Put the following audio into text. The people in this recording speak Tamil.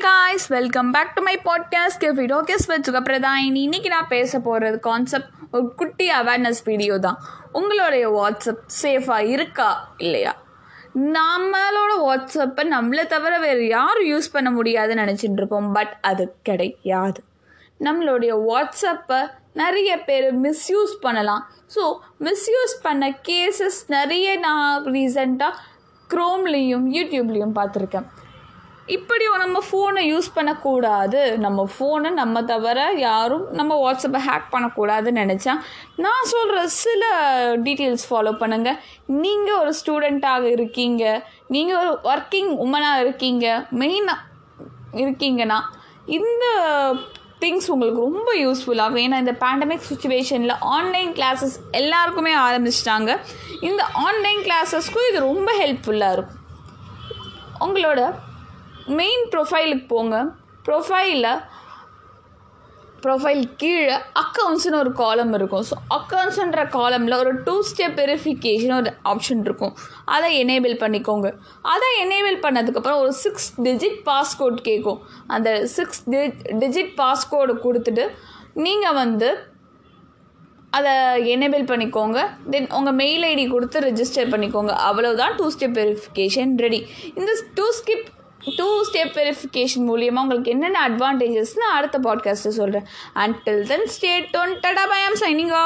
Guys welcome back to my podcast video case வச்சுக்க சுகப்பிரதாயினி. இன்னைக்கு நான் பேச போகிறது கான்செப்ட் ஒரு குட்டி அவேர்னஸ் வீடியோ தான். உங்களுடைய வாட்ஸ்அப் சேஃபாக இருக்கா இல்லையா? நம்மளோட வாட்ஸ்அப்பை நம்மளை தவிர வேறு யாரும் யூஸ் பண்ண முடியாதுன்னு நினச்சிட்டு இருப்போம். பட் அது கிடையாது. நம்மளுடைய வாட்ஸ்அப்பை நிறைய பேர் மிஸ்யூஸ் பண்ணலாம். ஸோ மிஸ்யூஸ் பண்ண கேசஸ் நிறைய நான் ரீசெண்டாக க்ரோம்லேயும் யூடியூப்லேயும் பார்த்துருக்கேன். இப்படி நம்ம ஃபோனை யூஸ் பண்ணக்கூடாது. நம்ம ஃபோனை நம்ம தவிர யாரும் நம்ம வாட்ஸ்அப்பை ஹேக் பண்ணக்கூடாதுன்னு நினச்சா நான் சொல்கிற சில டீட்டெயில்ஸ் ஃபாலோ பண்ணுங்கள் நீங்கள் ஒரு ஸ்டூடெண்ட்டாக இருக்கீங்க. நீங்கள் ஒரு ஒர்க்கிங் உமனாக இருக்கீங்க. மெயினாக இருக்கீங்கன்னா இந்த திங்ஸ் உங்களுக்கு ரொம்ப யூஸ்ஃபுல்லாகும் ஏன்னா இந்த பேண்டமிக் சுச்சுவேஷனில் ஆன்லைன் கிளாஸஸ் எல்லாருக்குமே ஆரம்பிச்சிட்டாங்க. இந்த ஆன்லைன் கிளாஸஸ்க்கும் இது ரொம்ப ஹெல்ப்ஃபுல்லாக இருக்கும். உங்களோட மெயின் ப்ரொஃபைலுக்கு போங்க. ப்ரொஃபைலில் ப்ரொஃபைல் கீழே அக்கௌண்ட்ஸ்னு ஒரு காலம் இருக்கும். ஸோ அக்கௌண்ட்ஸுன்ற காலமில் ஒரு டூ ஸ்டெப் வெரிஃபிகேஷன் ஒரு ஆப்ஷன் இருக்கும். அதை எனேபிள் பண்ணிக்கோங்க. அதை எனேபிள் பண்ணதுக்கப்புறம் ஒரு சிக்ஸ் டிஜிட் பாஸ்கோட் கேட்கும் அந்த சிக்ஸ் டி டிஜிட் பாஸ்கோடு கொடுத்துட்டு நீங்கள் வந்து அதை எனேபிள் பண்ணிக்கோங்க. தென் உங்கள் மெயில் ஐடி கொடுத்து ரெஜிஸ்டர் பண்ணிக்கோங்க. அவ்வளோதான் டூ ஸ்டெப் வெரிஃபிகேஷன் ரெடி இந்த two skip two step verification மூலியமாக உங்களுக்கு என்னென்ன அட்வான்டேஜஸ்னு அடுத்த பாட்காஸ்ட்டு சொல்கிறேன் and till then stay tuned tata bye am signing off